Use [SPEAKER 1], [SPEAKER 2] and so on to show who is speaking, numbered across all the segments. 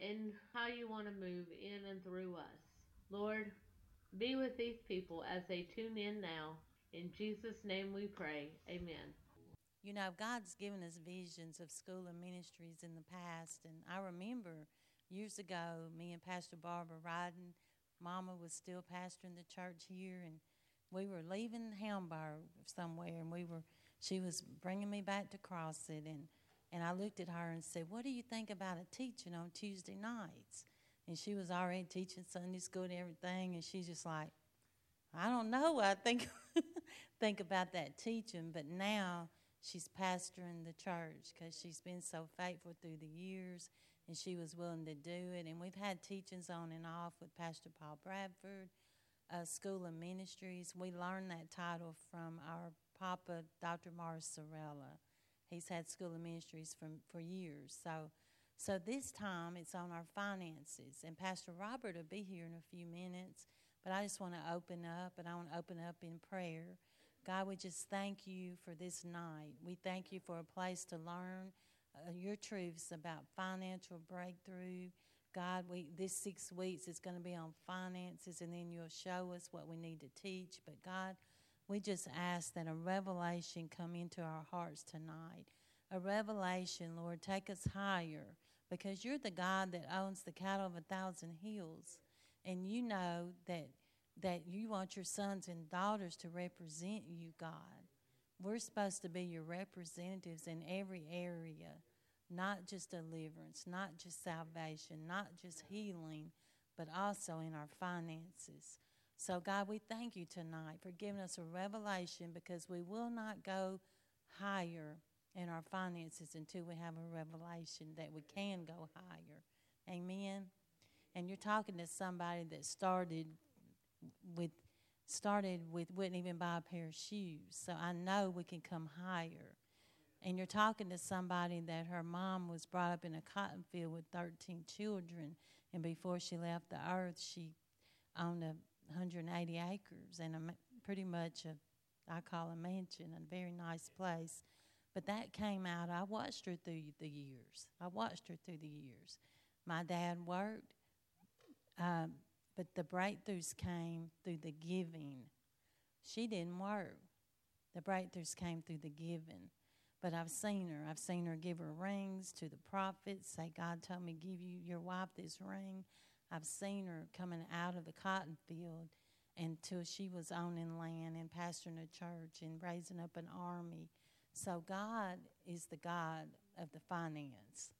[SPEAKER 1] and how you want to move in and through us. Lord, be with these people as they tune in now. In Jesus' name we pray. Amen.
[SPEAKER 2] You know, God's given us visions of school and ministries in the past. And I remember years ago, me and Pastor Barbara riding. Mama was still pastoring the church here, and we were leaving Hamburg somewhere, and we were. She was bringing me back to Crossett, and and I looked at her and said, "What do you think about a teaching on Tuesday nights?" And she was already teaching Sunday school and everything, and she's just like, "I don't know. I think think about that teaching, but now." she's pastoring the church because she's been so faithful through the years and she was willing to do it. And we've had teachings on and off with Pastor Paul Bradford, uh, School of Ministries. We learned that title from our Papa, Dr. Morris Cerullo. He's had School of Ministries for, for years. So, so this time it's on our finances. And Pastor Robert will be here in a few minutes. But I just want to open up, and I want to open up in prayer. God, we just thank you for this night. We thank you for a place to learn uh, your truths about financial breakthrough. God, we this six weeks is going to be on finances, and then you'll show us what we need to teach. But God, we just ask that a revelation come into our hearts tonight. A revelation, Lord, take us higher because you're the God that owns the cattle of a thousand hills, and you know that that you want your sons and daughters to represent you, God. We're supposed to be your representatives in every area, not just deliverance, not just salvation, not just healing, but also in our finances. So, God, we thank you tonight for giving us a revelation because we will not go higher in our finances until we have a revelation that we can go higher. Amen. And you're talking to somebody that started with started with wouldn't even buy a pair of shoes. So I know we can come higher. And you're talking to somebody that her mom was brought up in a cotton field with 13 children, and before she left the earth, she owned a 180 acres and a, pretty much a, I call a mansion, a very nice place. But that came out. I watched her through the years. I watched her through the years. My dad worked. Um, but the breakthroughs came through the giving. She didn't work. The breakthroughs came through the giving. But I've seen her. I've seen her give her rings to the prophets, say, God told me give you your wife this ring. I've seen her coming out of the cotton field until she was owning land and pastoring a church and raising up an army. So God is the God of the finance.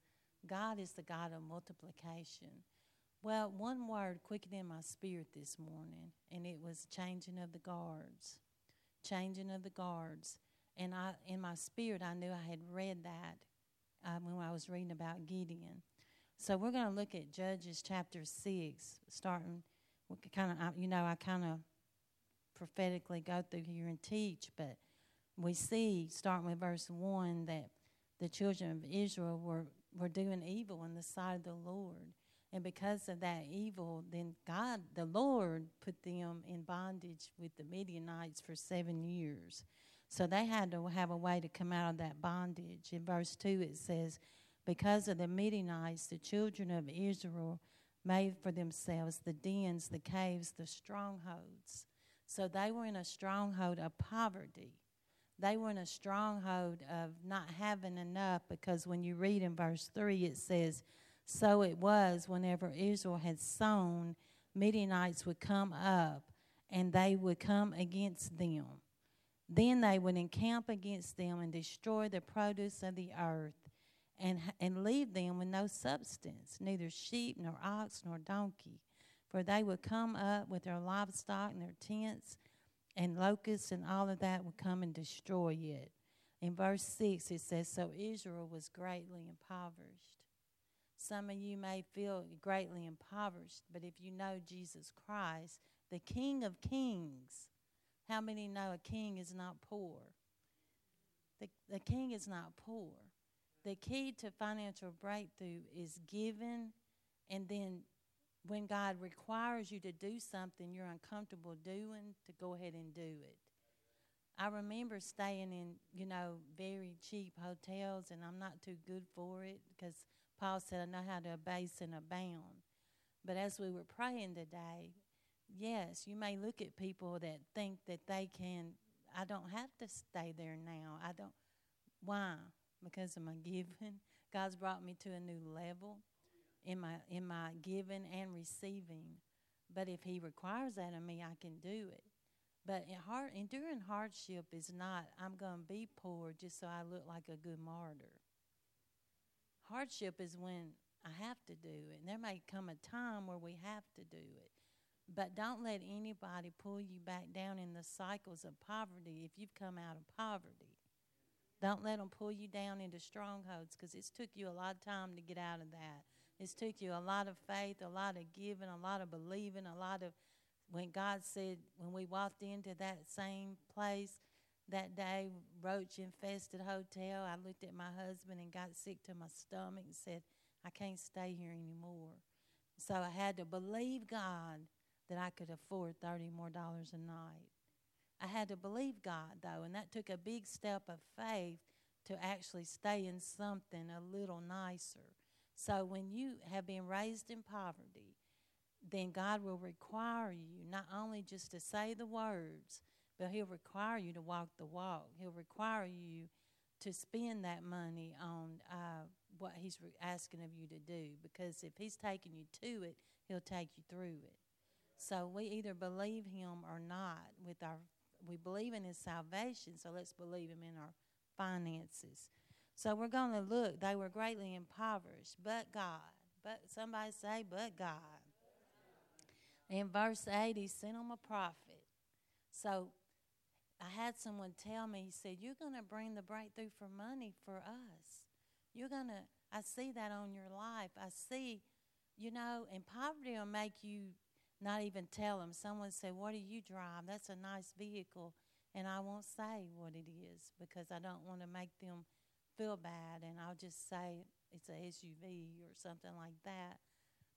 [SPEAKER 2] God is the God of multiplication. Well, one word quickened in my spirit this morning, and it was changing of the guards. Changing of the guards. And I, in my spirit, I knew I had read that um, when I was reading about Gideon. So we're going to look at Judges chapter 6, starting, kind of, you know, I kind of prophetically go through here and teach, but we see, starting with verse 1, that the children of Israel were, were doing evil in the sight of the Lord. And because of that evil, then God, the Lord, put them in bondage with the Midianites for seven years. So they had to have a way to come out of that bondage. In verse 2, it says, Because of the Midianites, the children of Israel made for themselves the dens, the caves, the strongholds. So they were in a stronghold of poverty. They were in a stronghold of not having enough because when you read in verse 3, it says, so it was whenever Israel had sown, Midianites would come up and they would come against them. Then they would encamp against them and destroy the produce of the earth and, and leave them with no substance, neither sheep, nor ox, nor donkey. For they would come up with their livestock and their tents, and locusts and all of that would come and destroy it. In verse 6, it says, So Israel was greatly impoverished. Some of you may feel greatly impoverished, but if you know Jesus Christ, the King of Kings, how many know a king is not poor? The, the king is not poor. The key to financial breakthrough is giving, and then when God requires you to do something you're uncomfortable doing, to go ahead and do it. I remember staying in, you know, very cheap hotels, and I'm not too good for it because Paul said, I know how to abase and abound. But as we were praying today, yes, you may look at people that think that they can, I don't have to stay there now. I don't, why? Because of my giving. God's brought me to a new level in my in my giving and receiving. But if He requires that of me, I can do it. But hard, enduring hardship is not, I'm going to be poor just so I look like a good martyr. Hardship is when I have to do it. And there may come a time where we have to do it. But don't let anybody pull you back down in the cycles of poverty if you've come out of poverty. Don't let them pull you down into strongholds because it's took you a lot of time to get out of that. It's took you a lot of faith, a lot of giving, a lot of believing, a lot of when God said, when we walked into that same place that day, roach infested hotel, I looked at my husband and got sick to my stomach and said, I can't stay here anymore. So I had to believe God that I could afford 30 more dollars a night. I had to believe God, though, and that took a big step of faith to actually stay in something a little nicer. So when you have been raised in poverty, then God will require you not only just to say the words, but He'll require you to walk the walk. He'll require you to spend that money on uh, what He's re- asking of you to do. Because if He's taking you to it, He'll take you through it. So we either believe Him or not. With our, we believe in His salvation, so let's believe Him in our finances. So we're going to look. They were greatly impoverished, but God. But somebody say, but God. In verse 8, he sent him a prophet. So I had someone tell me, he said, You're going to bring the breakthrough for money for us. You're going to, I see that on your life. I see, you know, and poverty will make you not even tell them. Someone say, What do you drive? That's a nice vehicle. And I won't say what it is because I don't want to make them feel bad. And I'll just say it's a SUV or something like that.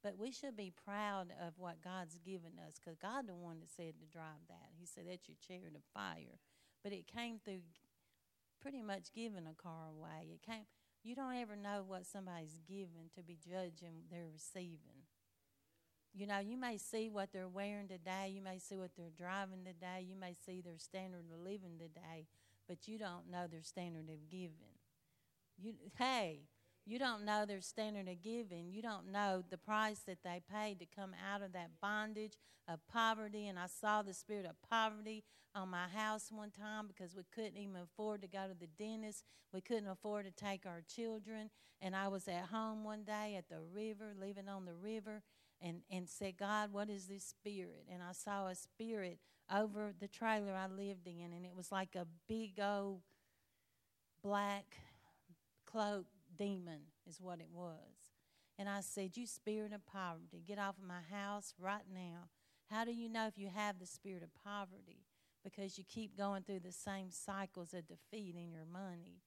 [SPEAKER 2] But we should be proud of what God's given us because God the one that said to drive that. He said that's your chariot of fire. But it came through pretty much giving a car away. It came you don't ever know what somebody's given to be judging they're receiving. You know, you may see what they're wearing today, you may see what they're driving today, you may see their standard of living today, but you don't know their standard of giving. You hey, you don't know their standard of giving. You don't know the price that they paid to come out of that bondage of poverty. And I saw the spirit of poverty on my house one time because we couldn't even afford to go to the dentist. We couldn't afford to take our children. And I was at home one day at the river, living on the river, and, and said, God, what is this spirit? And I saw a spirit over the trailer I lived in, and it was like a big old black cloak demon, is what it was. And I said, You spirit of poverty, get off of my house right now. How do you know if you have the spirit of poverty? Because you keep going through the same cycles of defeat in your money.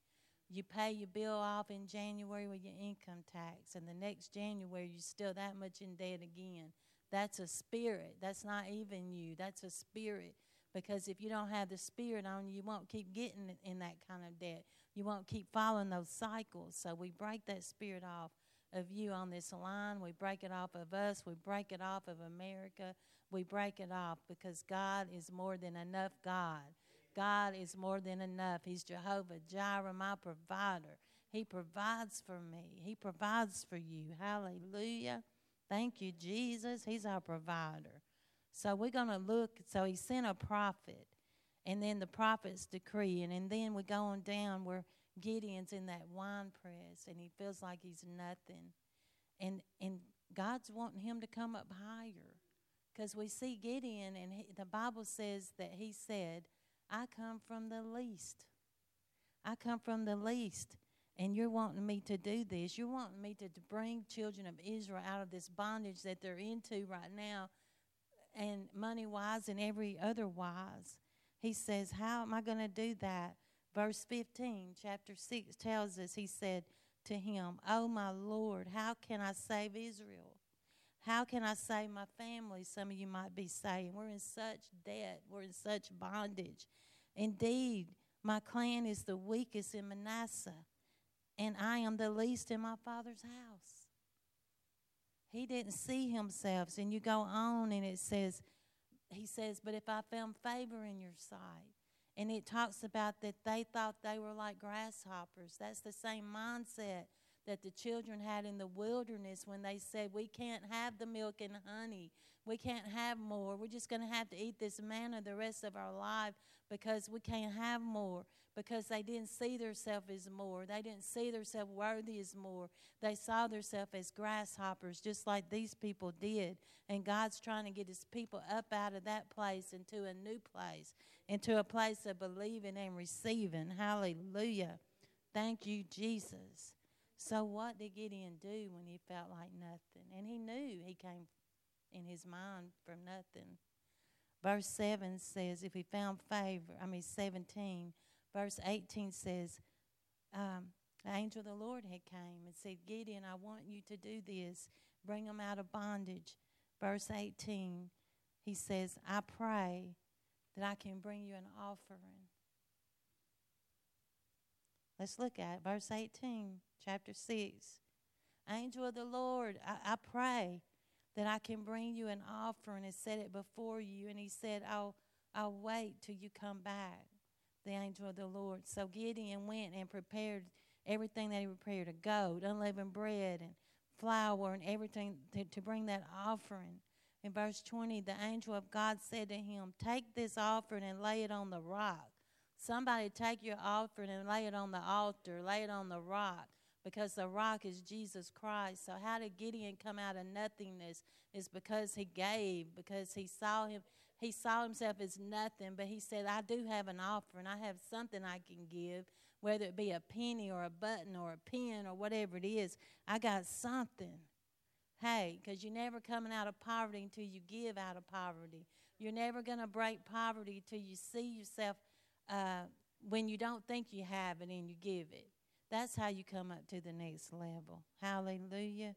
[SPEAKER 2] You pay your bill off in January with your income tax, and the next January you're still that much in debt again. That's a spirit. That's not even you. That's a spirit. Because if you don't have the spirit on you, you won't keep getting in that kind of debt. You won't keep following those cycles. So we break that spirit off of you on this line. We break it off of us. We break it off of America. We break it off because God is more than enough God. God is more than enough. He's Jehovah Jireh, my provider. He provides for me. He provides for you. Hallelujah. Thank you, Jesus. He's our provider. So we're going to look. So he sent a prophet and then the prophet's decreeing, and then we go on down where Gideon's in that wine press, and he feels like he's nothing, and and God's wanting him to come up higher, because we see Gideon, and he, the Bible says that he said, "I come from the least, I come from the least." And you're wanting me to do this. You're wanting me to, to bring children of Israel out of this bondage that they're into right now, and money wise and every other wise. He says, How am I going to do that? Verse 15, chapter 6 tells us, He said to him, Oh, my Lord, how can I save Israel? How can I save my family? Some of you might be saying, We're in such debt, we're in such bondage. Indeed, my clan is the weakest in Manasseh, and I am the least in my father's house. He didn't see himself. And you go on, and it says, He says, But if I found favor in your sight, and it talks about that they thought they were like grasshoppers. That's the same mindset that the children had in the wilderness when they said, We can't have the milk and honey. We can't have more. We're just going to have to eat this manna the rest of our life because we can't have more. Because they didn't see themselves as more. They didn't see themselves worthy as more. They saw themselves as grasshoppers, just like these people did. And God's trying to get his people up out of that place into a new place, into a place of believing and receiving. Hallelujah. Thank you, Jesus. So, what did Gideon do when he felt like nothing? And he knew he came in his mind from nothing. Verse 7 says, if he found favor, I mean 17, verse 18 says, um, the angel of the Lord had came and said, Gideon, I want you to do this. Bring them out of bondage. Verse 18, he says, I pray that I can bring you an offering. Let's look at it. Verse 18 chapter 6. Angel of the Lord, I, I pray that I can bring you an offering and set it before you. And he said, I'll, I'll wait till you come back, the angel of the Lord. So Gideon went and prepared everything that he prepared a goat, unleavened bread, and flour, and everything to, to bring that offering. In verse 20, the angel of God said to him, Take this offering and lay it on the rock. Somebody take your offering and lay it on the altar, lay it on the rock because the rock is Jesus Christ. So, how did Gideon come out of nothingness? Is because he gave, because he saw him. He saw himself as nothing, but he said, I do have an offering. I have something I can give, whether it be a penny or a button or a pen or whatever it is. I got something. Hey, because you're never coming out of poverty until you give out of poverty. You're never going to break poverty till you see yourself uh, when you don't think you have it and you give it. That's how you come up to the next level. Hallelujah.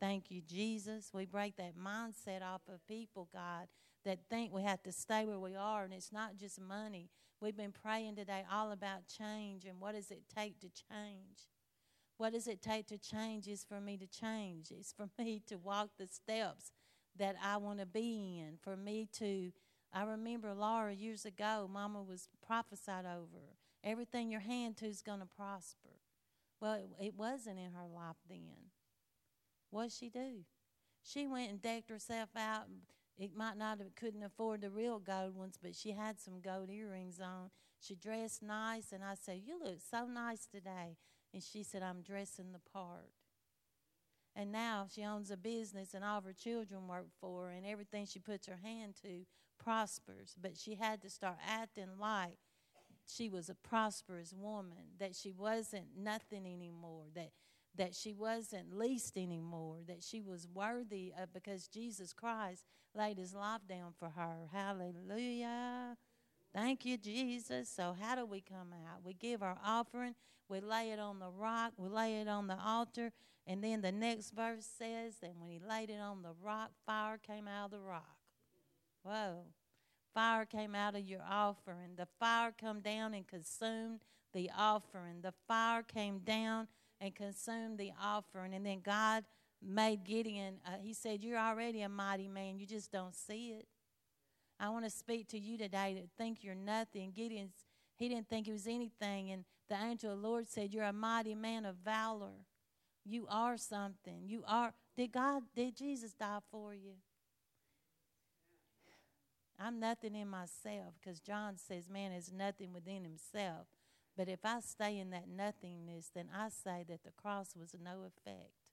[SPEAKER 2] Thank you, Jesus. We break that mindset off of people, God, that think we have to stay where we are, and it's not just money. We've been praying today all about change and what does it take to change. What does it take to change is for me to change. It's for me to walk the steps that I want to be in. For me to, I remember Laura years ago, Mama was prophesied over. Everything your hand to is going to prosper. Well, it, it wasn't in her life then. What did she do? She went and decked herself out. It might not have couldn't afford the real gold ones, but she had some gold earrings on. She dressed nice, and I said, "You look so nice today." And she said, "I'm dressing the part." And now she owns a business, and all of her children work for her, and everything she puts her hand to prospers. But she had to start acting like she was a prosperous woman, that she wasn't nothing anymore, that that she wasn't least anymore, that she was worthy of because Jesus Christ laid his life down for her. Hallelujah. Thank you, Jesus. So, how do we come out? We give our offering, we lay it on the rock, we lay it on the altar, and then the next verse says that when he laid it on the rock, fire came out of the rock. Whoa fire came out of your offering. The fire come down and consumed the offering. The fire came down and consumed the offering. And then God made Gideon, uh, he said, You're already a mighty man. You just don't see it. I want to speak to you today that think you're nothing. Gideon, he didn't think he was anything. And the angel of the Lord said, You're a mighty man of valor. You are something. You are. Did God, did Jesus die for you? I'm nothing in myself because John says man is nothing within himself. But if I stay in that nothingness, then I say that the cross was no effect.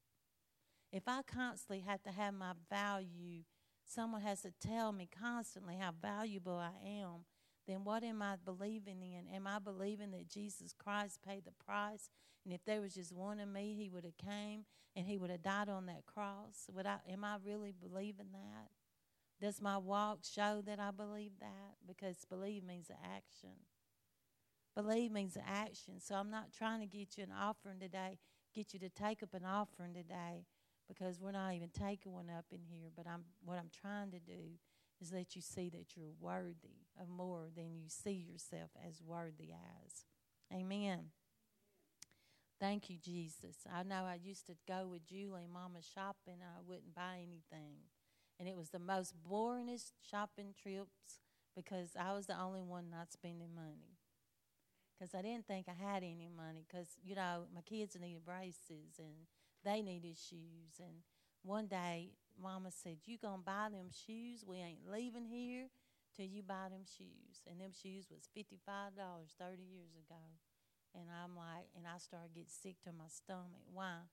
[SPEAKER 2] If I constantly have to have my value, someone has to tell me constantly how valuable I am, then what am I believing in? Am I believing that Jesus Christ paid the price? And if there was just one of me, he would have came and he would have died on that cross. Would I am I really believing that? Does my walk show that I believe that? Because believe means action. Believe means action. So I'm not trying to get you an offering today, get you to take up an offering today, because we're not even taking one up in here. But I'm what I'm trying to do is let you see that you're worthy of more than you see yourself as worthy as. Amen. Thank you, Jesus. I know I used to go with Julie and Mama shopping, and I wouldn't buy anything. And it was the most boringest shopping trips because I was the only one not spending money. Because I didn't think I had any money because, you know, my kids needed braces and they needed shoes. And one day, Mama said, You gonna buy them shoes? We ain't leaving here till you buy them shoes. And them shoes was $55 30 years ago. And I'm like, and I started getting sick to my stomach. Why?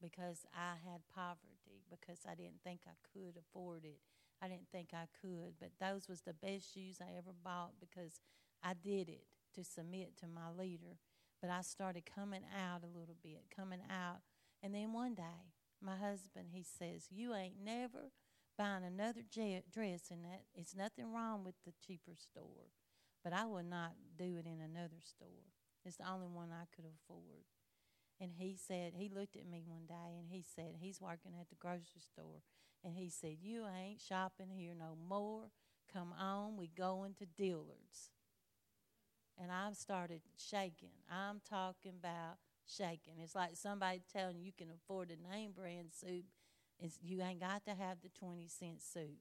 [SPEAKER 2] Because I had poverty, because I didn't think I could afford it. I didn't think I could. But those was the best shoes I ever bought because I did it to submit to my leader. But I started coming out a little bit, coming out. And then one day, my husband, he says, You ain't never buying another dress in that. It's nothing wrong with the cheaper store, but I would not do it in another store. It's the only one I could afford. And he said, he looked at me one day and he said, he's working at the grocery store. And he said, You ain't shopping here no more. Come on, we going to Dillard's. And I started shaking. I'm talking about shaking. It's like somebody telling you you can afford a name brand soup. It's, you ain't got to have the 20 cent soup.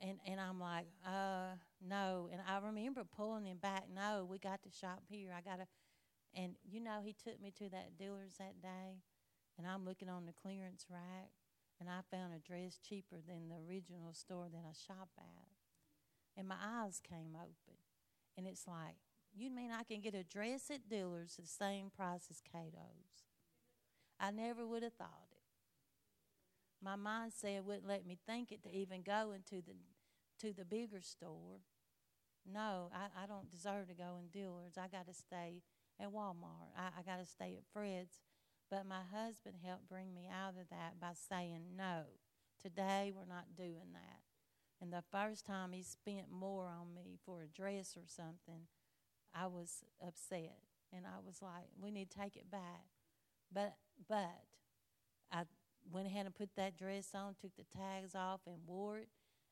[SPEAKER 2] And, and I'm like, uh, no. And I remember pulling him back. No, we got to shop here. I got to. And, you know, he took me to that Dillard's that day. And I'm looking on the clearance rack. And I found a dress cheaper than the original store that I shop at. And my eyes came open. And it's like, you mean I can get a dress at Dillard's the same price as Cato's? I never would have thought it. My mindset wouldn't let me think it to even go into the to the bigger store. No, I, I don't deserve to go in Dillard's. I got to stay at Walmart. I, I got to stay at Fred's. But my husband helped bring me out of that by saying, no, today we're not doing that. And the first time he spent more on me for a dress or something, I was upset. And I was like, we need to take it back. But but I went ahead and put that dress on, took the tags off, and wore it.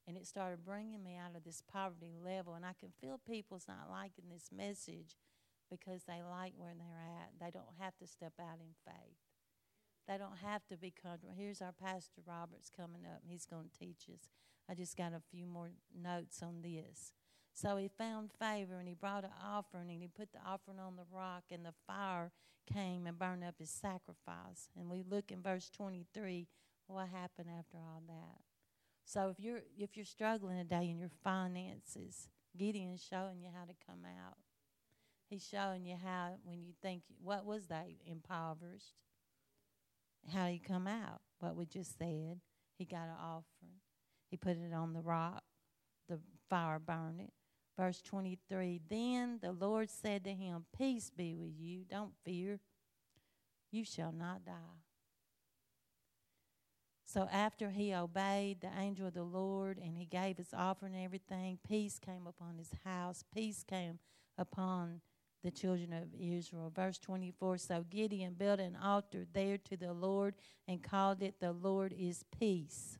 [SPEAKER 2] And it started bringing me out of this poverty level. And I can feel people's not liking this message because they like where they're at. They don't have to step out in faith. They don't have to be comfortable. Here's our Pastor Roberts coming up. He's going to teach us. I just got a few more notes on this. So he found favor and he brought an offering and he put the offering on the rock and the fire came and burned up his sacrifice. And we look in verse 23 what happened after all that. So if you're if you're struggling today in your finances, Gideon's showing you how to come out. He's showing you how when you think what was they impoverished, how he come out. What we just said. He got an offering. He put it on the rock. The fire burned it. Verse 23 Then the Lord said to him, Peace be with you. Don't fear. You shall not die. So after he obeyed the angel of the Lord and he gave his offering and everything, peace came upon his house, peace came upon the children of Israel. Verse 24 So Gideon built an altar there to the Lord and called it, The Lord is Peace.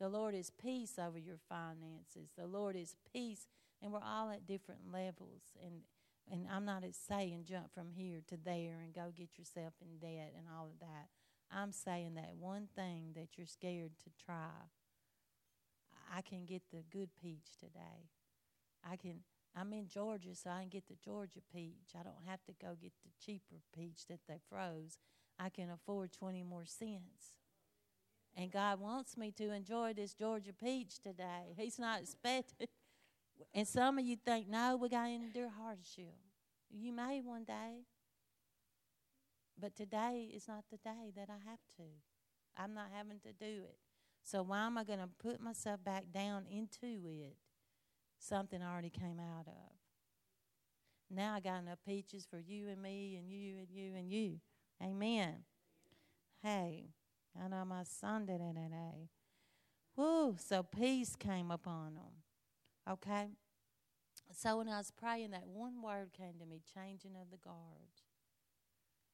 [SPEAKER 2] The Lord is peace over your finances. The Lord is peace and we're all at different levels and and I'm not saying jump from here to there and go get yourself in debt and all of that. I'm saying that one thing that you're scared to try. I can get the good peach today. I can I'm in Georgia, so I can get the Georgia peach. I don't have to go get the cheaper peach that they froze. I can afford 20 more cents. And God wants me to enjoy this Georgia peach today. He's not expecting and some of you think, no, we got to endure hardship. You may one day. But today is not the day that I have to. I'm not having to do it. So why am I going to put myself back down into it something already came out of. Now I got enough peaches for you and me and you and you and you. Amen. Hey, I know my son did it eh, eh. today. Whoo, so peace came upon them. Okay? So when I was praying, that one word came to me changing of the guards.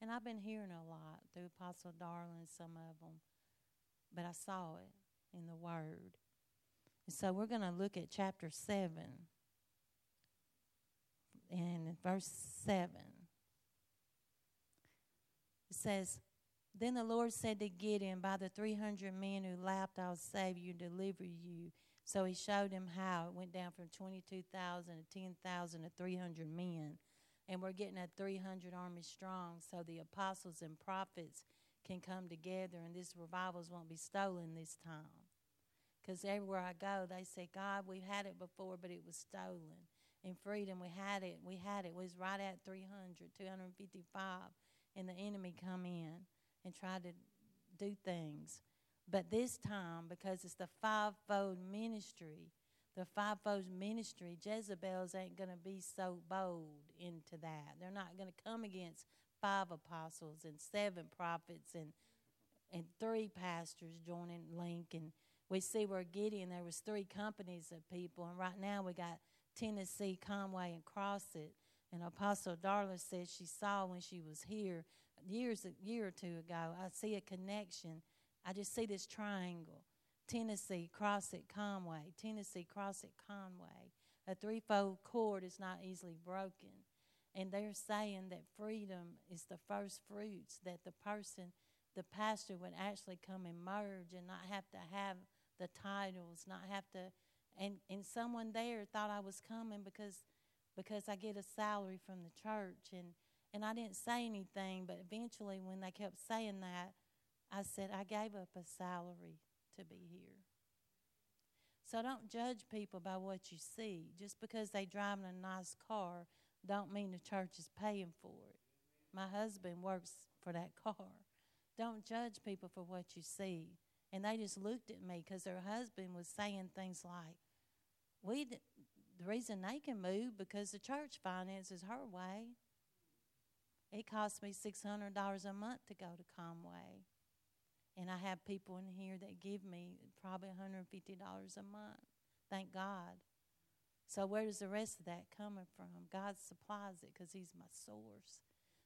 [SPEAKER 2] And I've been hearing a lot through Apostle Darling, some of them, but I saw it in the Word. And so we're going to look at chapter 7 and verse 7. It says, Then the Lord said to Gideon, By the 300 men who lapped, I'll save you and deliver you. So he showed him how it went down from 22,000 to 10,000 to 300 men. And we're getting at 300 army strong, so the apostles and prophets can come together and these revivals won't be stolen this time. Because everywhere I go, they say, God, we've had it before, but it was stolen. In freedom, we had it. We had it. We was right at 300, 255. And the enemy come in and try to do things. But this time, because it's the fivefold ministry, the fivefold ministry, Jezebel's ain't going to be so bold into that. They're not going to come against five apostles and seven prophets and and three pastors joining and we see where Gideon there was three companies of people and right now we got Tennessee, Conway and Crossett and Apostle Darla said she saw when she was here years a year or two ago. I see a connection. I just see this triangle. Tennessee, Crossett, Conway, Tennessee, Crossett, Conway. A threefold cord is not easily broken. And they're saying that freedom is the first fruits, that the person, the pastor, would actually come and merge and not have to have the titles, not have to. And, and someone there thought I was coming because because I get a salary from the church and and I didn't say anything, but eventually when they kept saying that, I said I gave up a salary to be here. So don't judge people by what you see. Just because they drive in a nice car don't mean the church is paying for it. My husband works for that car. Don't judge people for what you see. And they just looked at me because their husband was saying things like, "We, the reason they can move because the church finances her way. It costs me six hundred dollars a month to go to Conway, and I have people in here that give me probably one hundred fifty dollars a month. Thank God. So where does the rest of that coming from? God supplies it because He's my source.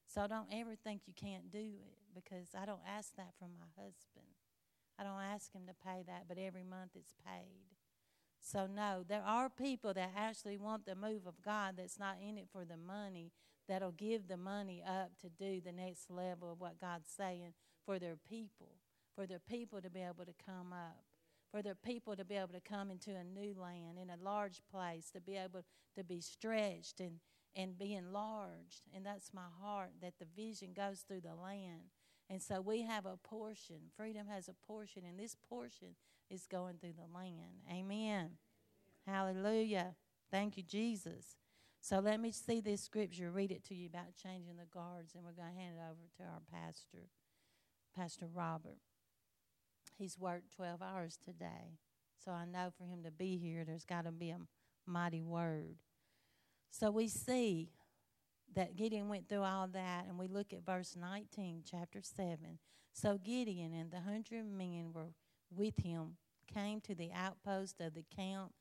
[SPEAKER 2] So don't ever think you can't do it because I don't ask that from my husband. I don't ask him to pay that, but every month it's paid. So no, there are people that actually want the move of God that's not in it for the money, that'll give the money up to do the next level of what God's saying for their people, for their people to be able to come up for their people to be able to come into a new land, in a large place, to be able to be stretched and, and be enlarged. And that's my heart that the vision goes through the land. And so we have a portion. Freedom has a portion, and this portion is going through the land. Amen. Hallelujah. Thank you, Jesus. So let me see this scripture, read it to you about changing the guards, and we're going to hand it over to our pastor, Pastor Robert. He's worked 12 hours today. So I know for him to be here, there's got to be a mighty word. So we see that Gideon went through all that, and we look at verse 19, chapter 7. So Gideon and the hundred men were with him came to the outpost of the camp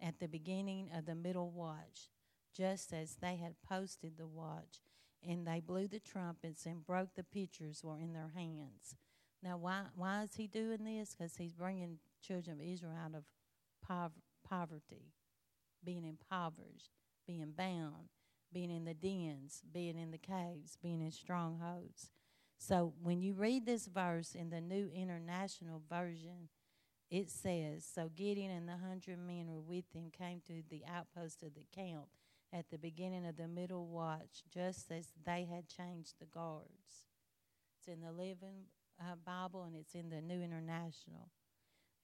[SPEAKER 2] at the beginning of the middle watch, just as they had posted the watch. And they blew the trumpets and broke the pitchers were in their hands. Now, why, why is he doing this? Because he's bringing children of Israel out of pov- poverty, being impoverished, being bound, being in the dens, being in the caves, being in strongholds. So when you read this verse in the New International Version, it says, So Gideon and the hundred men were with him came to the outpost of the camp at the beginning of the middle watch, just as they had changed the guards. It's in the Living uh, Bible and it's in the New International.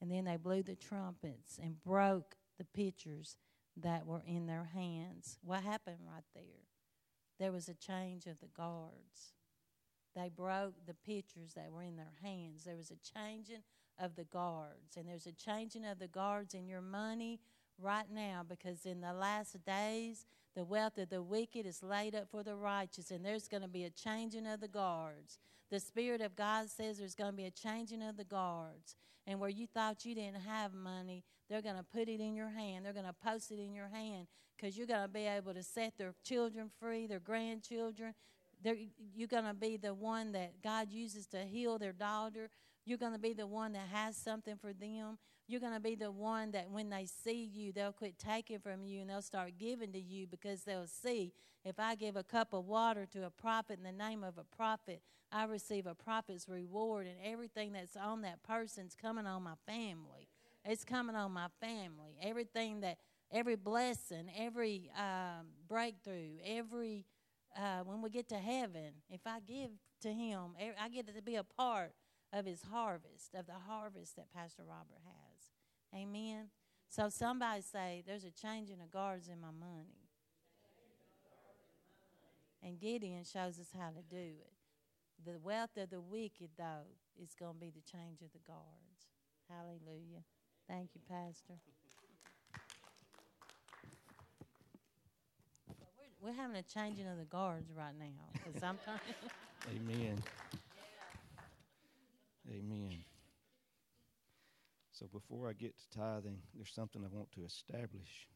[SPEAKER 2] And then they blew the trumpets and broke the pitchers that were in their hands. What happened right there? There was a change of the guards. They broke the pitchers that were in their hands. There was a changing of the guards. And there's a changing of the guards in your money right now because in the last days, the wealth of the wicked is laid up for the righteous, and there's going to be a changing of the guards. The Spirit of God says there's going to be a changing of the guards. And where you thought you didn't have money, they're going to put it in your hand. They're going to post it in your hand because you're going to be able to set their children free, their grandchildren. They're, you're going to be the one that God uses to heal their daughter. You're going to be the one that has something for them. You're going to be the one that when they see you, they'll quit taking from you and they'll start giving to you because they'll see if I give a cup of water to a prophet in the name of a prophet, I receive a prophet's reward, and everything that's on that person's coming on my family. It's coming on my family. Everything that, every blessing, every um, breakthrough, every, uh, when we get to heaven, if I give to Him, I get to be a part of His harvest, of the harvest that Pastor Robert has. Amen. So somebody say, There's a change in the guards in my money. And Gideon shows us how to do it. The wealth of the wicked, though, is going to be the change of the guards. Hallelujah. Thank you, Pastor. we're, we're having a changing of the guards right now. Sometimes.
[SPEAKER 3] Amen. Amen. So before I get to tithing, there's something I want to establish.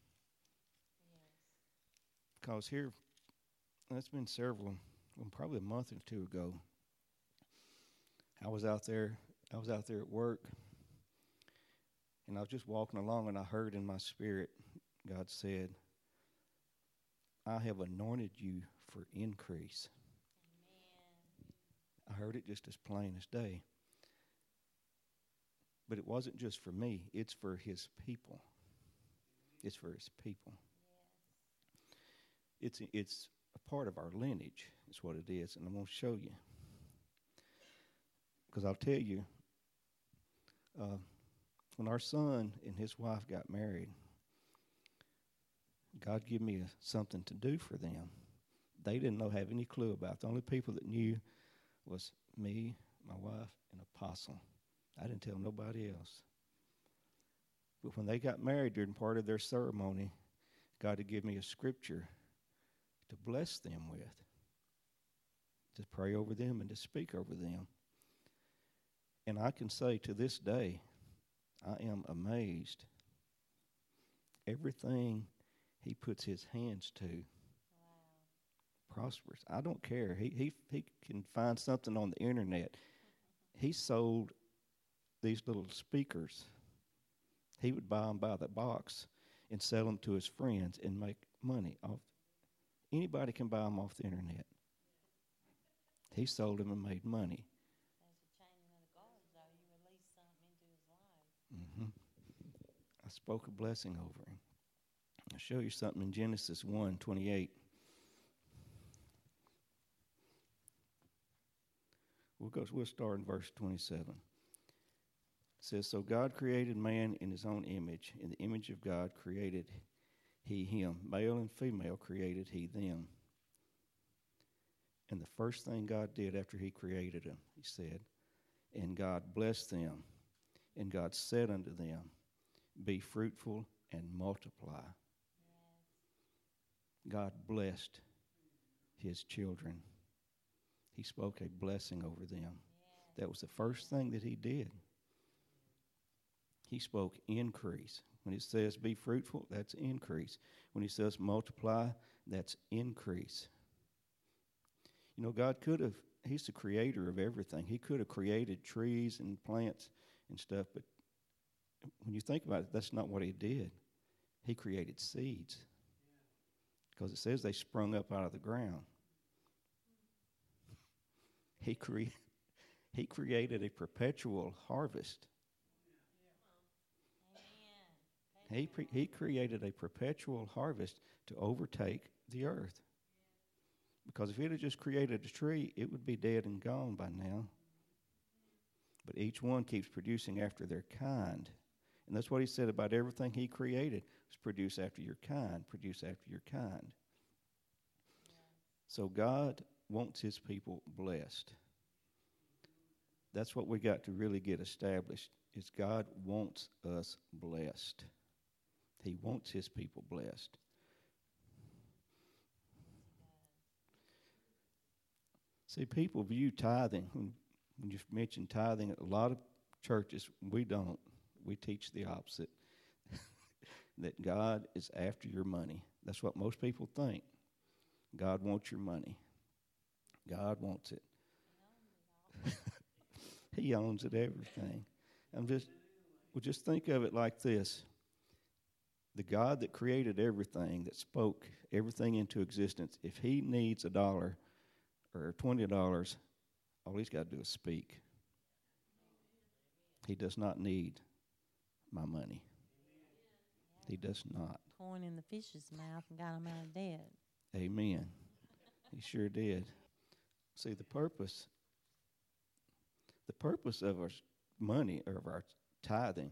[SPEAKER 3] Because here, that's been several, well, probably a month or two ago. I was out there. I was out there at work, and I was just walking along, and I heard in my spirit, God said, "I have anointed you for increase." Amen. I heard it just as plain as day. But it wasn't just for me; it's for His people. It's for His people. It's it's a part of our lineage. Is what it is, and I'm going to show you. Because I'll tell you, uh, when our son and his wife got married, God gave me a, something to do for them. They didn't know have any clue about. The only people that knew was me, my wife, and Apostle. I didn't tell nobody else. But when they got married during part of their ceremony, God had given me a scripture to bless them with, to pray over them and to speak over them. And I can say to this day, I am amazed. Everything he puts his hands to wow. prospers. I don't care. He, he, he can find something on the internet. He sold these little speakers. He would buy them by the box and sell them to his friends and make money off. Anybody can buy them off the internet. He sold them and made money. Mm-hmm. I spoke a blessing over him. I'll show you something in Genesis 1 28. We'll, go, we'll start in verse 27. Says, So God created man in his own image. In the image of God created he him. Male and female created he them. And the first thing God did after he created them, he said, And God blessed them. And God said unto them, be fruitful and multiply. God blessed his children. He spoke a blessing over them. That was the first thing that he did. He spoke increase. When he says be fruitful, that's increase. When he says multiply, that's increase. You know, God could have, he's the creator of everything. He could have created trees and plants and stuff, but when you think about it, that's not what he did. He created seeds because it says they sprung up out of the ground. He, cre- he created a perpetual harvest. He, pre- he created a perpetual harvest to overtake the earth. Because if he had just created a tree, it would be dead and gone by now. But each one keeps producing after their kind. And that's what he said about everything he created was produce after your kind, produce after your kind. So God wants his people blessed. That's what we got to really get established is God wants us blessed. He wants his people blessed. See, people view tithing, when, you mention tithing, a lot of churches, we don't. We teach the opposite that God is after your money. That's what most people think. God wants your money. God wants it. he owns it everything. I'm just well just think of it like this. The God that created everything, that spoke everything into existence, if he needs a dollar or twenty dollars, all he's got to do is speak. He does not need my money. He does not.
[SPEAKER 2] Corn in the fish's mouth and got him out of debt.
[SPEAKER 3] Amen. he sure did. See, the purpose, the purpose of our money or of our tithing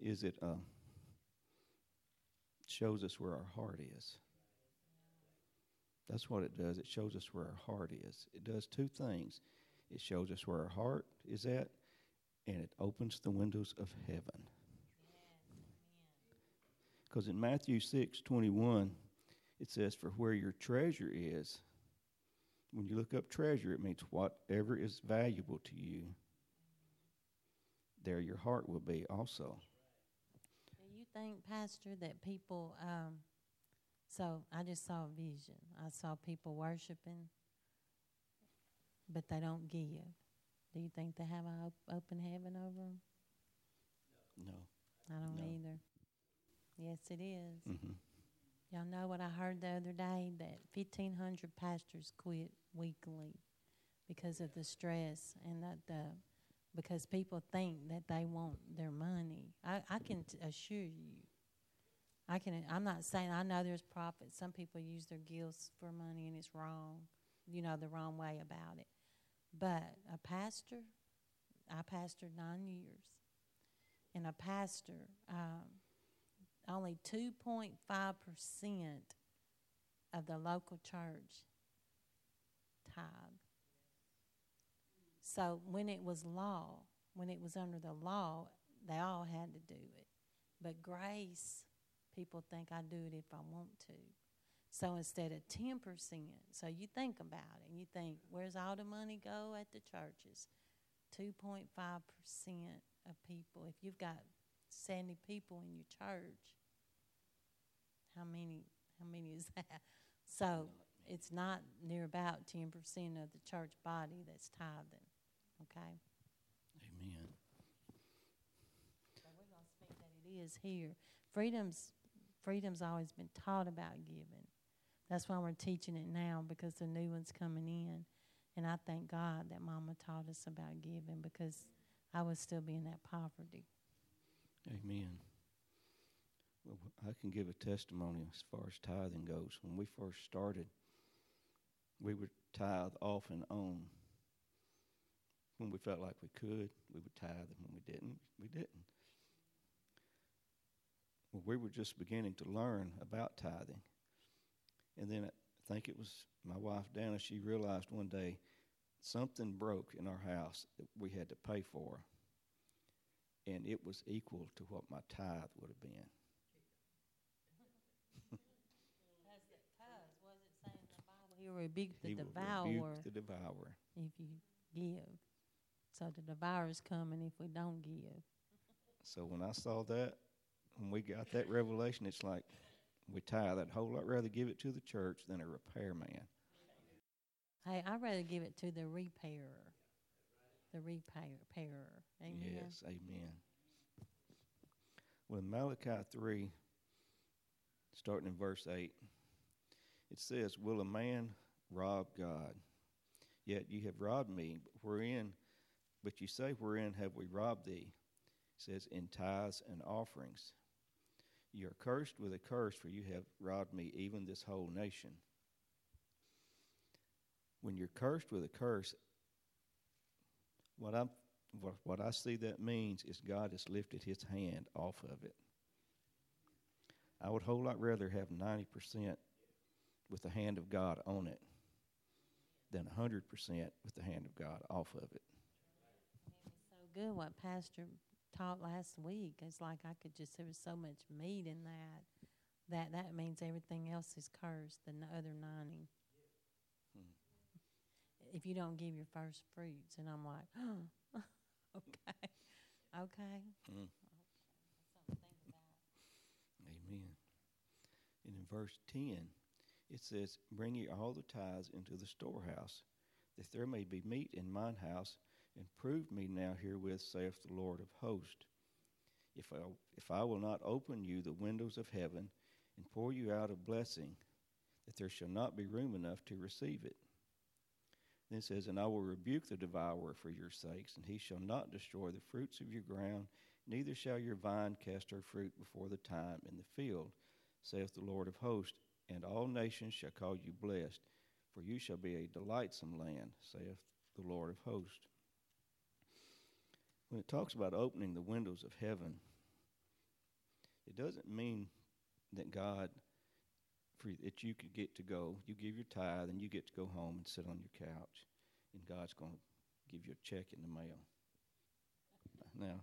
[SPEAKER 3] is it uh, shows us where our heart is. That's what it does. It shows us where our heart is. It does two things. It shows us where our heart is at, and it opens the windows of heaven. Because in Matthew 6 21, it says, For where your treasure is, when you look up treasure, it means whatever is valuable to you, there your heart will be also.
[SPEAKER 2] Think, Pastor, that people, um, so I just saw a vision. I saw people worshiping, but they don't give. Do you think they have an op- open heaven over them?
[SPEAKER 3] No.
[SPEAKER 2] I don't
[SPEAKER 3] No.
[SPEAKER 2] either. Yes, it is.
[SPEAKER 3] hmm
[SPEAKER 2] Y'all know what I heard the other day that 1,500 pastors quit weekly because of the stress and that the because people think that they want their money. I, I can t- assure you. I can. I'm not saying I know there's profit. Some people use their gifts for money and it's wrong. You know the wrong way about it. But a pastor, I pastored nine years, and a pastor. Um, only 2.5% of the local church tithe. So when it was law, when it was under the law, they all had to do it. But grace, people think I do it if I want to. So instead of 10%, so you think about it and you think, where's all the money go at the churches? 2.5% of people. If you've got 70 people in your church, how many how many is that? So it's not near about 10% of the church body that's tithing. Okay?
[SPEAKER 3] Amen.
[SPEAKER 2] So we're going to speak that it is here. Freedom's freedom's always been taught about giving. That's why we're teaching it now because the new one's coming in. And I thank God that Mama taught us about giving because I would still be in that poverty.
[SPEAKER 3] Amen. Well, I can give a testimony as far as tithing goes. When we first started, we would tithe off and on. When we felt like we could, we would tithe, and when we didn't, we didn't. Well, we were just beginning to learn about tithing. And then I think it was my wife, Dana, she realized one day something broke in our house that we had to pay for. And it was equal to what my tithe would have been.
[SPEAKER 2] Because was it saying in the Bible he will rebuke the
[SPEAKER 3] He
[SPEAKER 2] devourer
[SPEAKER 3] rebuke the devourer.
[SPEAKER 2] if you give. So the devourer's coming if we don't give.
[SPEAKER 3] So when I saw that, when we got that revelation, it's like we tithe. I'd whole lot rather give it to the church than a repairman.
[SPEAKER 2] Hey, I'd rather give it to the repairer. The repairer. Amen.
[SPEAKER 3] Yes, amen. Well, Malachi 3, starting in verse 8, it says, Will a man rob God? Yet you have robbed me. Wherein, but you say, Wherein have we robbed thee? Says, In tithes and offerings. You are cursed with a curse, for you have robbed me, even this whole nation. When you're cursed with a curse, what I'm what, what I see that means is God has lifted his hand off of it. I would whole lot rather have 90% with the hand of God on it than 100% with the hand of God off of it.
[SPEAKER 2] Good what Pastor taught last week. It's like I could just there was so much meat in that that that means everything else is cursed. Than the other ninety.
[SPEAKER 3] Hmm.
[SPEAKER 2] If you don't give your first fruits, and I'm like, okay, okay.
[SPEAKER 3] Mm.
[SPEAKER 2] Think about.
[SPEAKER 3] Amen. And in verse 10, it says, Bring ye all the tithes into the storehouse, that there may be meat in mine house, and prove me now herewith, saith the Lord of hosts. If I, if I will not open you the windows of heaven, and pour you out a blessing, that there shall not be room enough to receive it. Then it says, And I will rebuke the devourer for your sakes, and he shall not destroy the fruits of your ground, neither shall your vine cast her fruit before the time in the field, saith the Lord of hosts. And all nations shall call you blessed, for you shall be a delightsome land, saith the Lord of hosts. When it talks about opening the windows of heaven, it doesn't mean that God, that you could get to go, you give your tithe and you get to go home and sit on your couch, and God's going to give you a check in the mail. Now,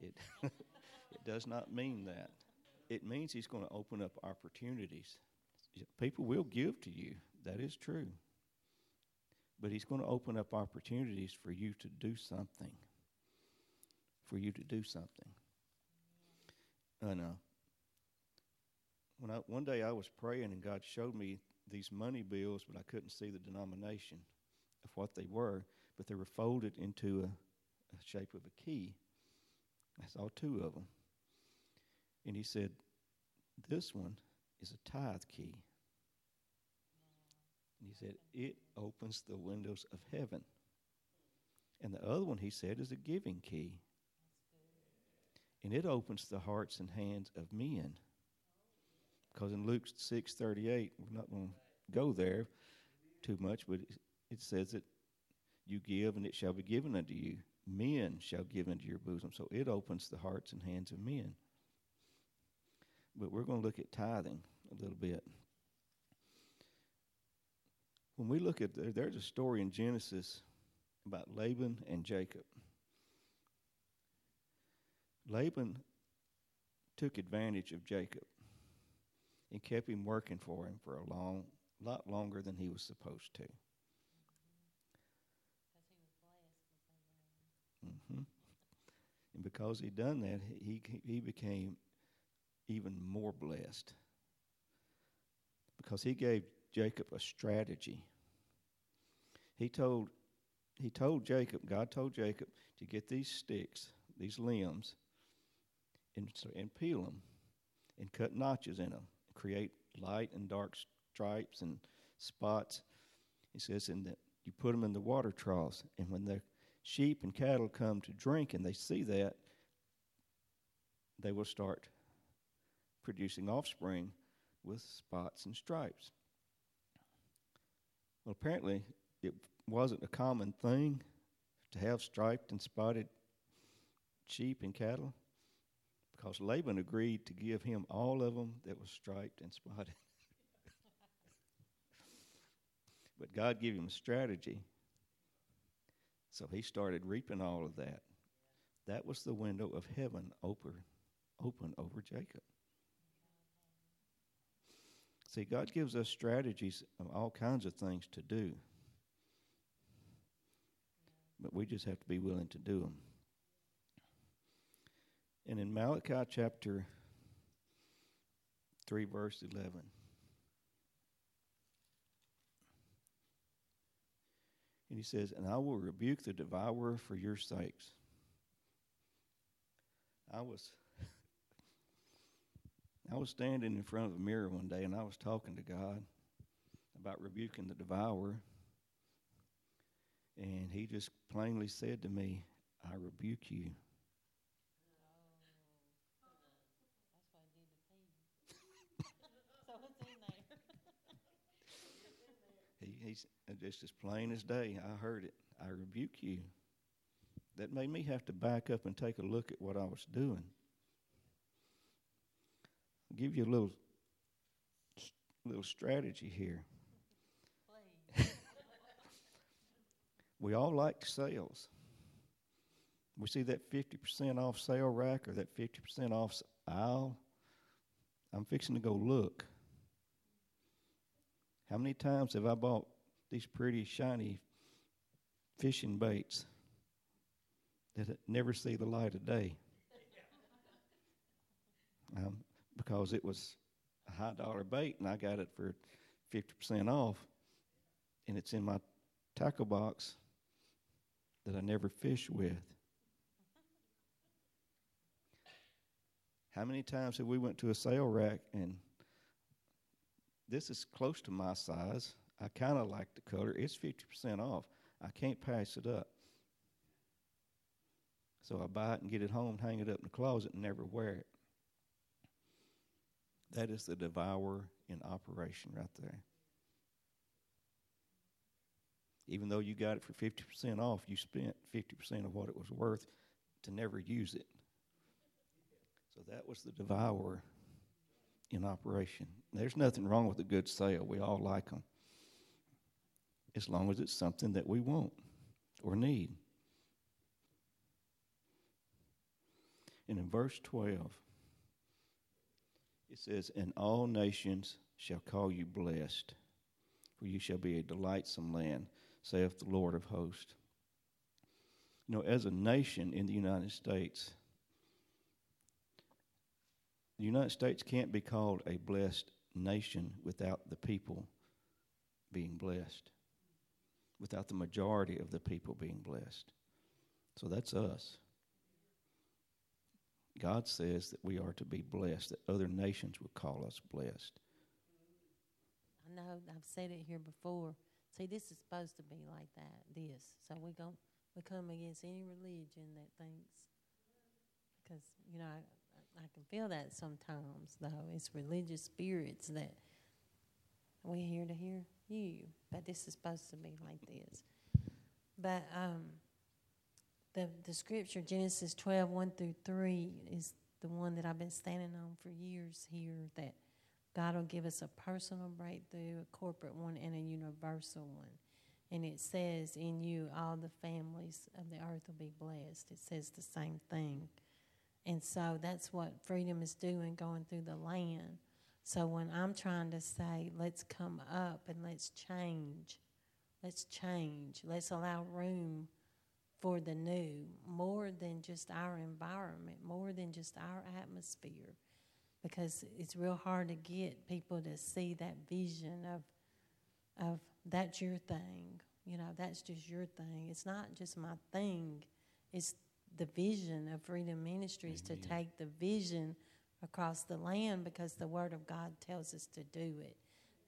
[SPEAKER 3] it it does not mean that. It means He's going to open up opportunities. People will give to you. That is true. But He's going to open up opportunities for you to do something. For you to do something. And uh, when I, one day I was praying and God showed me these money bills, but I couldn't see the denomination of what they were, but they were folded into a, a shape of a key. I saw two of them. And he said, This one is a tithe key. And he said, It opens the windows of heaven. And the other one, he said, is a giving key. And it opens the hearts and hands of men. Because in Luke 6:38, we're not going to go there too much, but it says that you give and it shall be given unto you. Men shall give into your bosom. So it opens the hearts and hands of men. But we're going to look at tithing a little bit. When we look at, there, there's a story in Genesis about Laban and Jacob. Laban took advantage of Jacob and kept him working for him for a long, lot longer than he was supposed to. hmm And because he'd done that, he he became even more blessed because he gave Jacob a strategy. He told he told Jacob, God told Jacob to get these sticks, these limbs, and, and peel them, and cut notches in them, create light and dark stripes and spots. He says, and that you put them in the water troughs, and when the sheep and cattle come to drink and they see that, they will start producing offspring with spots and stripes. Well, apparently, it wasn't a common thing to have striped and spotted sheep and cattle because Laban agreed to give him all of them that was striped and spotted. but God gave him a strategy. So he started reaping all of that. That was the window of heaven open, open over Jacob. See, God gives us strategies of all kinds of things to do. But we just have to be willing to do them. And in Malachi chapter 3, verse 11, and he says, And I will rebuke the devourer for your sakes. I was I was standing in front of a mirror one day and I was talking to God about rebuking the devourer. And he just plainly said to me, I rebuke you. He's uh, just as plain as day. I heard it. I rebuke you. That made me have to back up and take a look at what I was doing. I'll give you a little little strategy here. we all like sales. we see that 50% off sale rack or that 50% off aisle, I'm fixing to go look. How many times have I bought these pretty shiny fishing baits that never see the light of day? Um, because it was a high dollar bait and I got it for 50% off and it's in my tackle box that I never fish with. How many times have we went to a sale rack and this is close to my size. I kind of like the color. It's 50% off. I can't pass it up. So I buy it and get it home, hang it up in the closet, and never wear it. That is the devourer in operation right there. Even though you got it for 50% off, you spent 50% of what it was worth to never use it. So that was the devourer in operation. There's nothing wrong with a good sale. We all like them. As long as it's something that we want or need. And in verse 12, it says, And all nations shall call you blessed, for you shall be a delightsome land, saith the Lord of hosts. You know, as a nation in the United States, the United States can't be called a blessed nation without the people being blessed, without the majority of the people being blessed. So that's us. God says that we are to be blessed, that other nations would call us blessed.
[SPEAKER 2] I know I've said it here before. See, this is supposed to be like that, this. So we go we come against any religion that thinks because, you know, I can feel that sometimes, though. It's religious spirits that we're here to hear you, but this is supposed to be like this. But um, the the scripture Genesis 12, 1 through 3 is the one that I've been standing on for years here that God will give us a personal breakthrough, a corporate one, and a universal one. And it says, In you, all the families of the earth will be blessed. It says the same thing. And so that's what freedom is doing going through the land. So when I'm trying to say, let's come up and let's change, let's change, let's allow room for the new, more than just our environment, more than just our atmosphere. Because it's real hard to get people to see that vision of, of that's your thing. You know, that's just your thing. It's not just my thing, it's the vision of Freedom Ministries Amen. to take the vision across the land because the Word of God tells us to do it.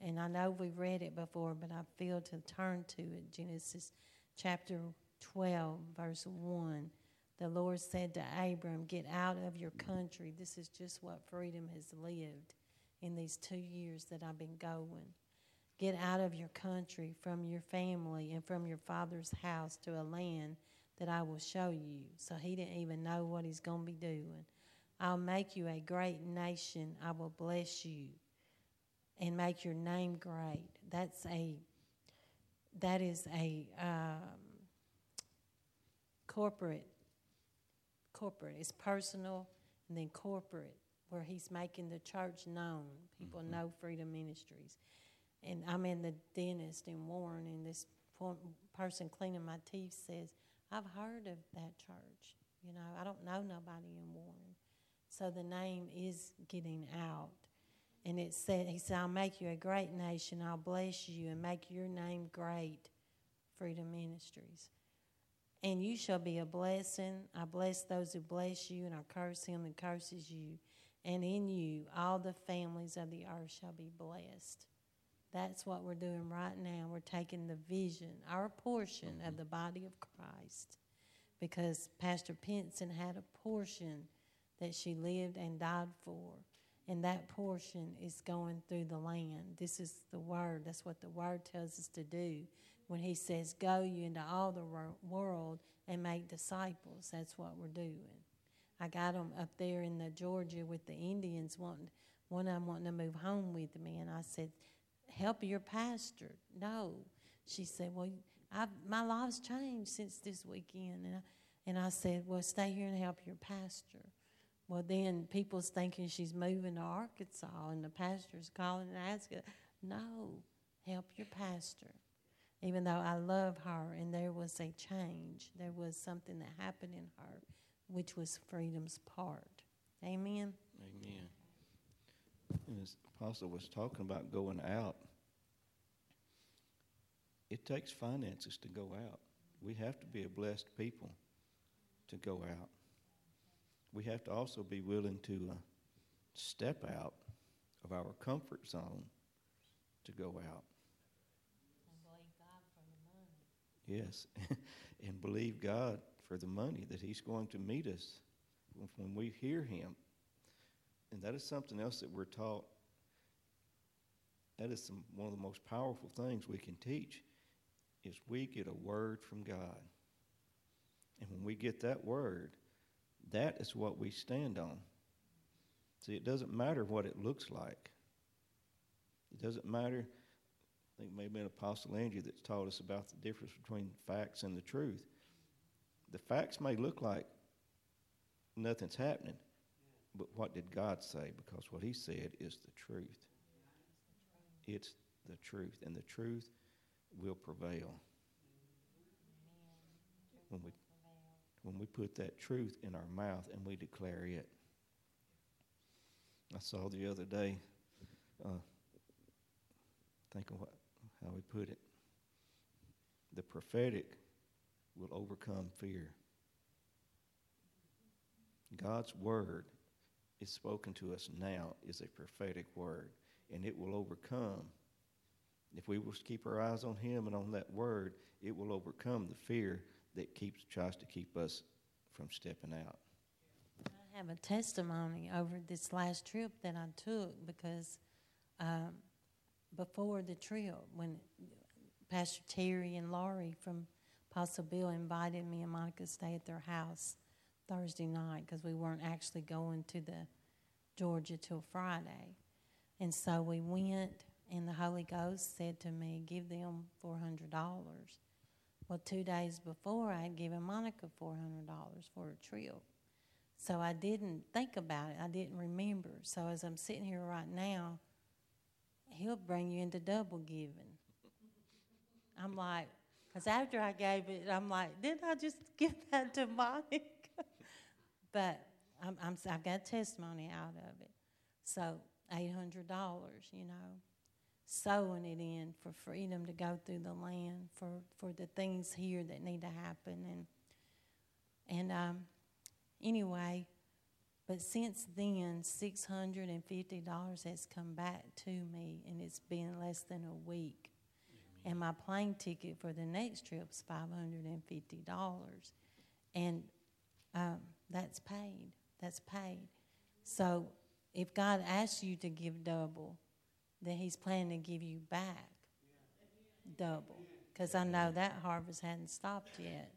[SPEAKER 2] And I know we've read it before, but I feel to turn to it. Genesis chapter 12, verse 1. The Lord said to Abram, Get out of your country. This is just what freedom has lived in these two years that I've been going. Get out of your country, from your family, and from your father's house to a land that I will show you. So he didn't even know what he's going to be doing. I'll make you a great nation. I will bless you and make your name great. That's a that is a um, corporate corporate. It's personal and then corporate where he's making the church known. People mm-hmm. know Freedom Ministries. And I'm in the dentist in Warren, and this person cleaning my teeth says, I've heard of that church. You know, I don't know nobody in Warren. So the name is getting out. And it said, He said, I'll make you a great nation. I'll bless you and make your name great, Freedom Ministries. And you shall be a blessing. I bless those who bless you, and I curse him that curses you. And in you, all the families of the earth shall be blessed. That's what we're doing right now. We're taking the vision, our portion of mm-hmm. the body of Christ, because Pastor Pinson had a portion that she lived and died for. And that portion is going through the land. This is the word. That's what the word tells us to do. When he says, Go you into all the world and make disciples, that's what we're doing. I got them up there in the Georgia with the Indians wanting, one of them wanting to move home with me. And I said, help your pastor. No. She said, Well, I've, my life's changed since this weekend. And And I said, Well, stay here and help your pastor. Well, then people's thinking she's moving to Arkansas, and the pastor's calling and asking, No, help your pastor. Even though I love her, and there was a change, there was something that happened in her, which was freedom's part. Amen.
[SPEAKER 3] Amen. And as Apostle was talking about going out, it takes finances to go out. We have to be a blessed people to go out. We have to also be willing to uh, step out of our comfort zone to go out. Yes, and believe God for the money that He's going to meet us when we hear Him. And that is something else that we're taught. That is some, one of the most powerful things we can teach is we get a word from God. And when we get that word, that is what we stand on. See, it doesn't matter what it looks like. It doesn't matter. I think maybe an Apostle Andrew that's taught us about the difference between facts and the truth. The facts may look like nothing's happening, but what did God say? Because what He said is the truth. It's the truth, and the truth will prevail. When we, when we put that truth in our mouth and we declare it. I saw the other day, uh, think of what, how we put it. The prophetic will overcome fear. God's word is spoken to us now is a prophetic word, and it will overcome if we will keep our eyes on Him and on that Word, it will overcome the fear that keeps tries to keep us from stepping out.
[SPEAKER 2] I have a testimony over this last trip that I took because um, before the trip, when Pastor Terry and Laurie from Apostle Bill invited me and Monica to stay at their house Thursday night because we weren't actually going to the Georgia till Friday. And so we went and the Holy Ghost said to me, Give them $400. Well, two days before, I had given Monica $400 for a trip. So I didn't think about it. I didn't remember. So as I'm sitting here right now, he'll bring you into double giving. I'm like, because after I gave it, I'm like, didn't I just give that to Monica? But I'm, I'm, I've got testimony out of it. So $800, you know sowing it in for freedom to go through the land, for, for the things here that need to happen. And, and um, anyway, but since then, $650 has come back to me, and it's been less than a week. And my plane ticket for the next trip is $550. And um, that's paid. That's paid. So if God asks you to give double, then He's planning to give you back double. Because I know that harvest hadn't stopped yet.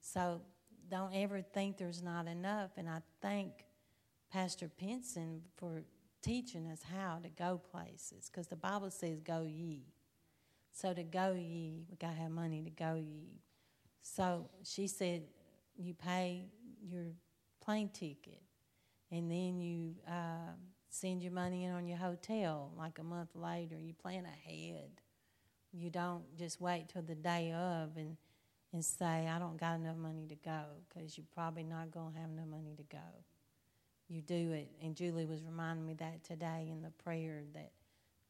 [SPEAKER 2] So don't ever think there's not enough. And I thank Pastor Pinson for teaching us how to go places. Because the Bible says, go ye. So to go ye, we got to have money to go ye. So she said, you pay your plane ticket, and then you uh, send your money in on your hotel like a month later. You plan ahead. You don't just wait till the day of and and say, I don't got enough money to go because you're probably not going to have enough money to go. You do it. And Julie was reminding me that today in the prayer that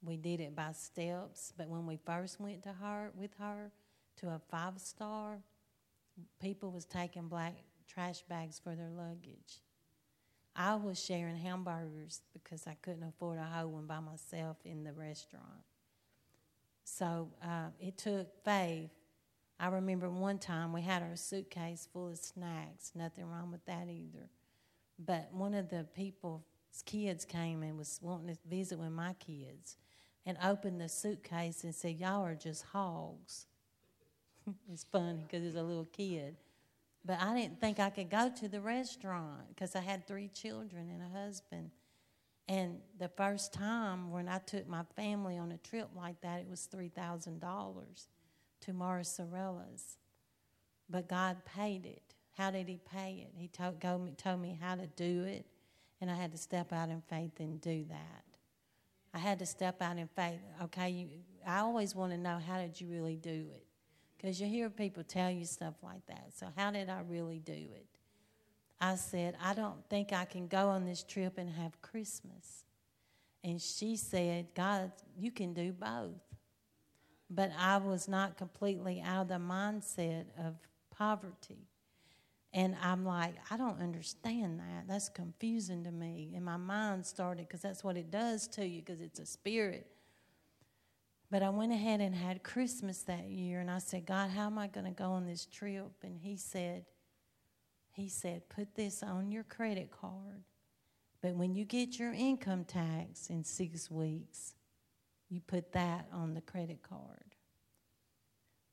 [SPEAKER 2] we did it by steps. But when we first went to her with her to a five star, people was taking black trash bags for their luggage. I was sharing hamburgers because I couldn't afford a whole one by myself in the restaurant. So uh, it took faith. I remember one time we had our suitcase full of snacks. Nothing wrong with that either. But one of the people's kids came and was wanting to visit with my kids and opened the suitcase and said, Y'all are just hogs. it's funny because it's a little kid. But I didn't think I could go to the restaurant because I had three children and a husband. And the first time when I took my family on a trip like that, it was $3,000 to Morris But God paid it. How did he pay it? He told, me, told me how to do it, and I had to step out in faith and do that. I had to step out in faith. Okay, you, I always want to know how did you really do it? Because you hear people tell you stuff like that. So, how did I really do it? I said, I don't think I can go on this trip and have Christmas. And she said, God, you can do both. But I was not completely out of the mindset of poverty. And I'm like, I don't understand that. That's confusing to me. And my mind started, because that's what it does to you, because it's a spirit. But I went ahead and had Christmas that year, and I said, God, how am I going to go on this trip? And He said, He said, put this on your credit card. But when you get your income tax in six weeks, you put that on the credit card.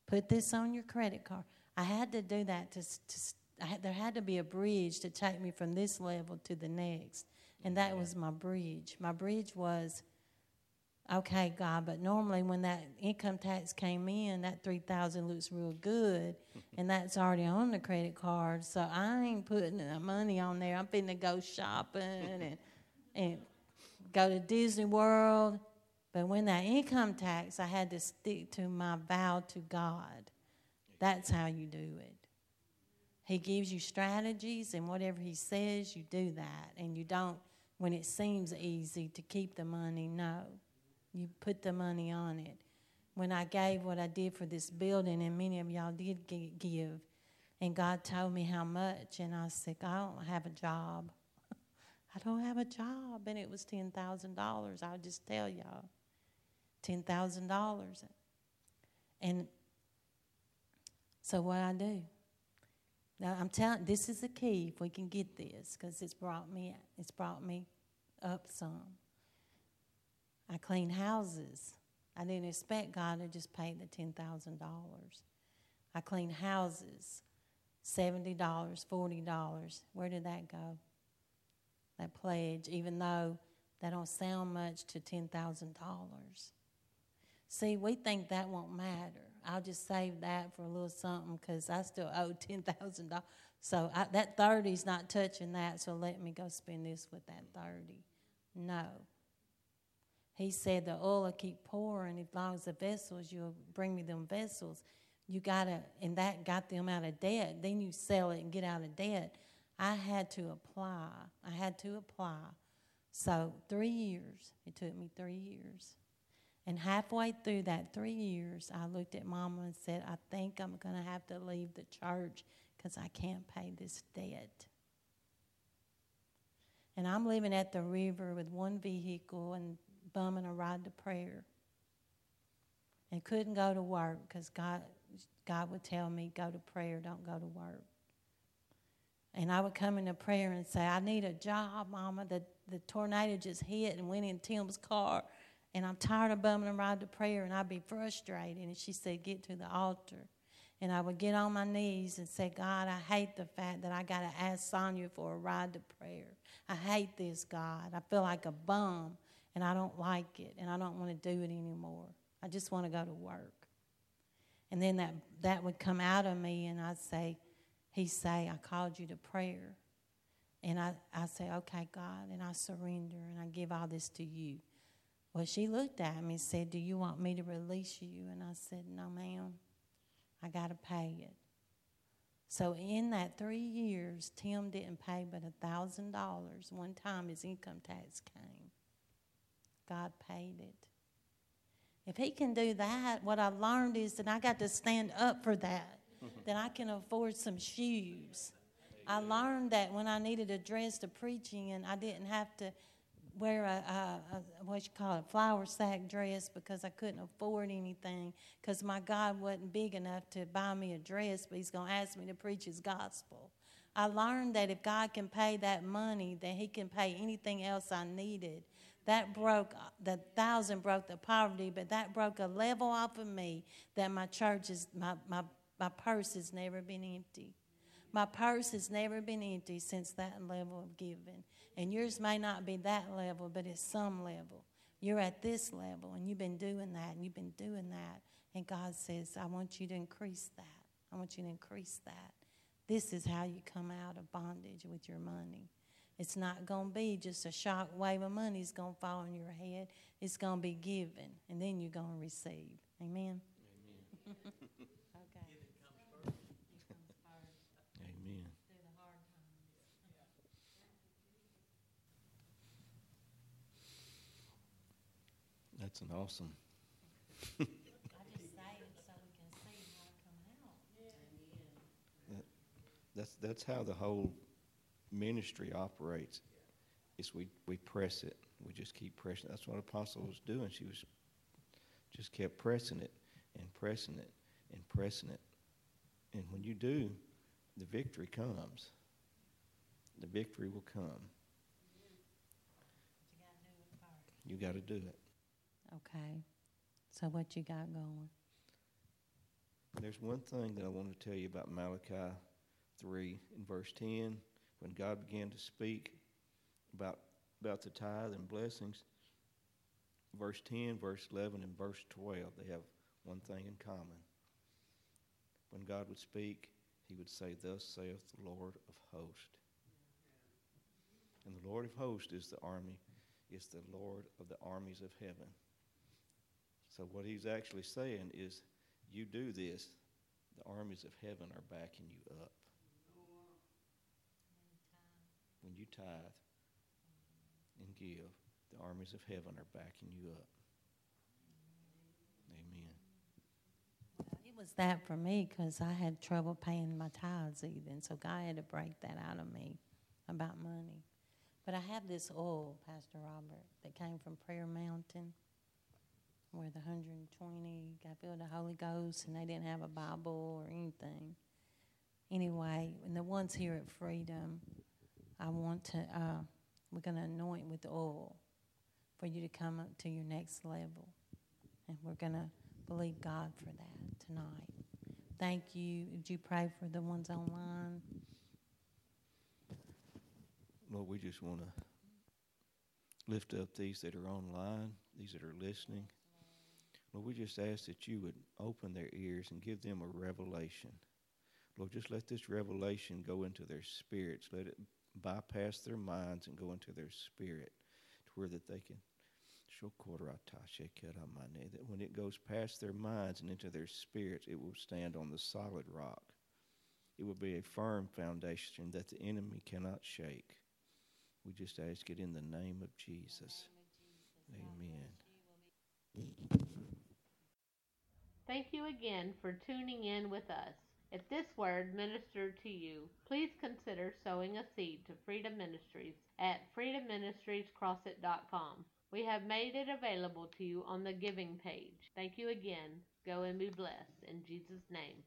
[SPEAKER 2] Put this on your credit card. I had to do that to, to had, there had to be a bridge to take me from this level to the next. And that was my bridge. My bridge was, okay, God, but normally when that income tax came in, that 3000 looks real good, and that's already on the credit card. So I ain't putting the money on there. I'm finna go shopping and, and go to Disney World. But when that income tax, I had to stick to my vow to God. That's how you do it. He gives you strategies, and whatever He says, you do that. And you don't, when it seems easy to keep the money, no. You put the money on it. When I gave what I did for this building, and many of y'all did give, and God told me how much, and I said, I don't have a job. I don't have a job. And it was $10,000. I'll just tell y'all $10,000. And so what I do? Now I'm telling this is the key if we can get this because it's brought me it's brought me up some. I clean houses. I didn't expect God to just pay the ten thousand dollars. I clean houses, seventy dollars, forty dollars. Where did that go? That pledge, even though that don't sound much to ten thousand dollars. See, we think that won't matter. I'll just save that for a little something because I still owe ten thousand dollars. So I, that thirty's not touching that. So let me go spend this with that thirty. No. He said the oil will keep pouring as long as the vessels you'll bring me them vessels. You gotta and that got them out of debt. Then you sell it and get out of debt. I had to apply. I had to apply. So three years. It took me three years. And halfway through that three years, I looked at Mama and said, I think I'm going to have to leave the church because I can't pay this debt. And I'm living at the river with one vehicle and bumming a ride to prayer. And couldn't go to work because God, God would tell me, go to prayer, don't go to work. And I would come into prayer and say, I need a job, Mama. The, the tornado just hit and went in Tim's car and I'm tired of bumming a ride to prayer, and I'd be frustrated. And she said, Get to the altar. And I would get on my knees and say, God, I hate the fact that I got to ask Sonia for a ride to prayer. I hate this, God. I feel like a bum, and I don't like it, and I don't want to do it anymore. I just want to go to work. And then that, that would come out of me, and I'd say, He'd say, I called you to prayer. And I, I say, Okay, God, and I surrender, and I give all this to you. Well, she looked at me and said, Do you want me to release you? And I said, No, ma'am. I got to pay it. So, in that three years, Tim didn't pay but a $1,000. One time his income tax came. God paid it. If he can do that, what I learned is that I got to stand up for that, mm-hmm. that I can afford some shoes. I learned that when I needed a dress to preaching and I didn't have to wear a, a, a, what you call it, flower sack dress because I couldn't afford anything because my God wasn't big enough to buy me a dress, but He's going to ask me to preach His gospel. I learned that if God can pay that money, that He can pay anything else I needed. That broke, the thousand broke the poverty, but that broke a level off of me that my church is, my, my, my purse has never been empty. My purse has never been empty since that level of giving. And yours may not be that level, but it's some level. You're at this level, and you've been doing that, and you've been doing that. And God says, I want you to increase that. I want you to increase that. This is how you come out of bondage with your money. It's not going to be just a shock wave of money is going to fall on your head. It's going to be given, and then you're going to receive. Amen.
[SPEAKER 3] Amen.
[SPEAKER 2] okay.
[SPEAKER 3] Amen. That's an awesome.
[SPEAKER 2] I just say it so we can see how it come out.
[SPEAKER 3] That's that's how the whole ministry operates. Is we we press it. We just keep pressing. That's what Apostle was doing. She was just kept pressing it and pressing it and pressing it. And when you do, the victory comes. The victory will come. You got to do it.
[SPEAKER 2] Okay. So what you got going?
[SPEAKER 3] There's one thing that I want to tell you about Malachi 3 in verse 10. When God began to speak about, about the tithe and blessings, verse 10, verse 11, and verse 12, they have one thing in common. When God would speak, he would say, Thus saith the Lord of hosts. And the Lord of hosts is the army, is the Lord of the armies of heaven. So what he's actually saying is, you do this, the armies of heaven are backing you up. When you tithe and give, the armies of heaven are backing you up. Amen.
[SPEAKER 2] It was that for me because I had trouble paying my tithes even. So God had to break that out of me about money. But I have this oil, Pastor Robert, that came from Prayer Mountain where the 120 got filled with the Holy Ghost and they didn't have a Bible or anything. Anyway, and the ones here at Freedom, I want to, uh, we're going to anoint with oil for you to come up to your next level. And we're going to believe God for that tonight. Thank you. Would you pray for the ones online?
[SPEAKER 3] Lord, we just want to lift up these that are online, these that are listening. Lord, we just ask that you would open their ears and give them a revelation. Lord, just let this revelation go into their spirits. Let it bypass their minds and go into their spirit to where that they can that when it goes past their minds and into their spirits, it will stand on the solid rock. It will be a firm foundation that the enemy cannot shake. We just ask it in the name of Jesus. Amen.
[SPEAKER 1] Thank you again for tuning in with us. If this word ministered to you, please consider sowing a seed to Freedom Ministries at freedomministriescrossett.com. We have made it available to you on the giving page. Thank you again. Go and be blessed in Jesus' name.